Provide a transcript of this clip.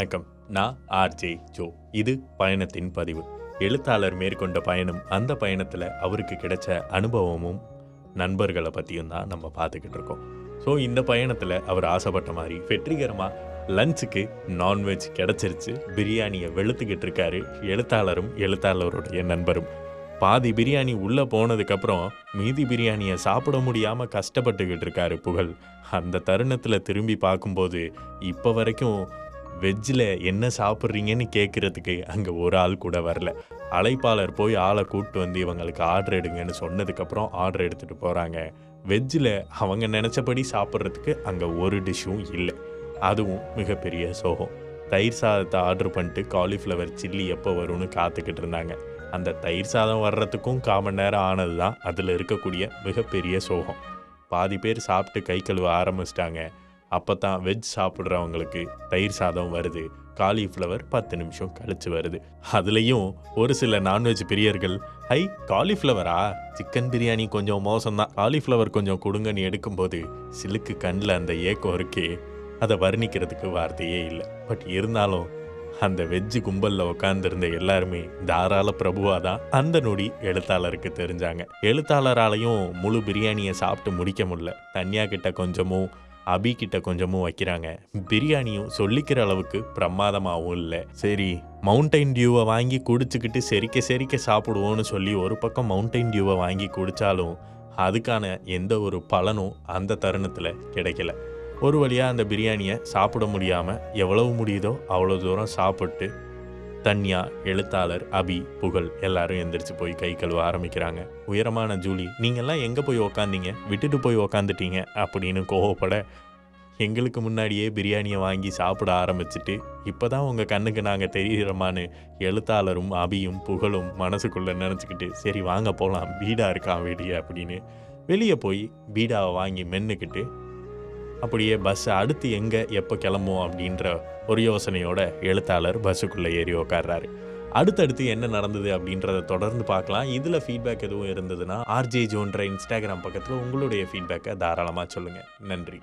வணக்கம். நான் RJ Joe இது பயணத்தின் பதிவு. எழுத்தாளர் மேற்கொண்ட பயணம் அந்த பயணத்தில் அவருக்கு கிடைச்ச அனுபவமும் நண்பர்களை பற்றியும் தான் நம்ம பார்த்துக்கிட்டு இருக்கோம். ஸோ இந்த பயணத்தில் அவர் ஆசைப்பட்ட மாதிரி வெற்றிகரமாக லஞ்சுக்கு நான்வெஜ் கிடச்சிருச்சு. பிரியாணியை வெளுத்துக்கிட்டு இருக்காரு எழுத்தாளரும் எழுத்தாளருடைய நண்பரும். பாதி பிரியாணி உள்ளே போனதுக்கப்புறம் மீதி பிரியாணியை சாப்பிட முடியாமல் கஷ்டப்பட்டுக்கிட்டு இருக்காரு புகழ். அந்த தருணத்தில் திரும்பி பார்க்கும்போது இப்போ வரைக்கும் வெஜ்ஜில் என்ன சாப்பிட்றீங்கன்னு கேட்குறதுக்கு அங்கே ஒரு ஆள் கூட வரல. அழைப்பாளர் போய் ஆளை கூப்பிட்டு வந்து இவங்களுக்கு ஆர்டர் எடுங்கன்னு சொன்னதுக்கப்புறம் ஆர்டர் எடுத்துகிட்டு போகிறாங்க வெஜ்ஜில் அவங்க நினச்சபடி சாப்பிட்றதுக்கு அங்கே ஒரு டிஷ்ஷும் இல்லை. அதுவும் மிகப்பெரிய சோகம். தயிர் சாதத்தை ஆர்டர் பண்ணிட்டு காலிஃப்ளவர் சில்லி எப்போ வரும்னு காத்துக்கிட்டு இருந்தாங்க. அந்த தயிர் சாதம் வர்றதுக்கும் காமன் நேரம் ஆனது தான் அதில் இருக்கக்கூடிய மிகப்பெரிய சோகம். பாதி பேர் சாப்பிட்டு கை கழுவ ஆரம்பிச்சிட்டாங்க. அப்போ தான் வெஜ் சாப்பிட்றவங்களுக்கு தயிர் சாதம் வருது காலிஃப்ளவர் பத்து நிமிஷம் கழிச்சு வருது. அதுலேயும் ஒரு சில நான்வெஜ் பிரியர்கள் ஹை காலிஃப்ளவரா சிக்கன் பிரியாணி கொஞ்சம் மோசம்தான். காலிஃப்ளவர் கொஞ்சம் கொடுங்கன்னு எடுக்கும்போது சிலுக்கு கண்ணில் அந்த ஏக்கம் இருக்கே. அதை வர்ணிக்கிறதுக்கு வார்த்தையே இல்லை. பட் இருந்தாலும் அந்த வெஜ்ஜு கும்பலில் உட்காந்துருந்த எல்லாருமே தாராள பிரபுவா தான் அந்த நொடி எழுத்தாளருக்கு தெரிஞ்சாங்க. எழுத்தாளராலையும் முழு பிரியாணியை சாப்பிட்டு முடிக்க முடியல. தன்யா கிட்ட கொஞ்சமும் அபி கிட்ட கொஞ்சமும் வைக்கிறாங்க. பிரியாணியும் சொல்லிக்கிற அளவுக்கு பிரமாதமாகவும் இல்லை. சரி மவுண்டைன் டியூவை வாங்கி குடிச்சுக்கிட்டு செரிக்க செரிக்க சாப்பிடுவோன்னு சொல்லி ஒரு பக்கம் மவுண்டைன் டியூவை வாங்கி குடித்தாலும் அதுக்கான எந்த ஒரு பலனும் அந்த தருணத்தில் கிடைக்கல. ஒரு வழியாக அந்த பிரியாணியை சாப்பிட முடியாமல் எவ்வளவு முடியுதோ அவ்வளோ தூரம் சாப்பிட்டு தன்யா எழுத்தாளர் அபி புகழ் எல்லாரும் எந்திரிச்சு போய் கை கழுவ ஆரம்பிக்கிறாங்க. உயரமான ஜூலி நீங்கள்லாம் எங்கே போய் உக்காந்தீங்க? விட்டுட்டு போய் உக்காந்துட்டீங்க? அப்படின்னு கோவப்பட எங்களுக்கு முன்னாடியே பிரியாணியை வாங்கி சாப்பிட ஆரம்பிச்சிட்டு இப்போ தான் உங்கள் கண்ணுக்கு நாங்கள் தெரிகிறோமான்னு எழுத்தாளரும் அபியும் புகழும் மனசுக்குள்ளே நினச்சிக்கிட்டு சரி வாங்க போகலாம் பீடா இருக்கான் வெளியே அப்படின்னு வெளியே போய் பீடாவை வாங்கி மென்னுக்கிட்டு அப்படியே பஸ் அடுத்து எங்கே எப்போ கிளம்புவோம் அப்படின்ற ஒரு யோசனையோட எழுத்தாளர் பஸ்ஸுக்குள்ளே ஏறி உட்கார்றாரு அடுத்தடுத்து என்ன நடந்தது அப்படின்றத தொடர்ந்து பார்க்கலாம். இதில் ஃபீட்பேக் எதுவும் இருந்ததுன்னா ஆர்ஜே ஜோன்ற இன்ஸ்டாகிராம் பக்கத்தில் உங்களுடைய ஃபீட்பேக்கை தாராளமாக சொல்லுங்கள் நன்றி.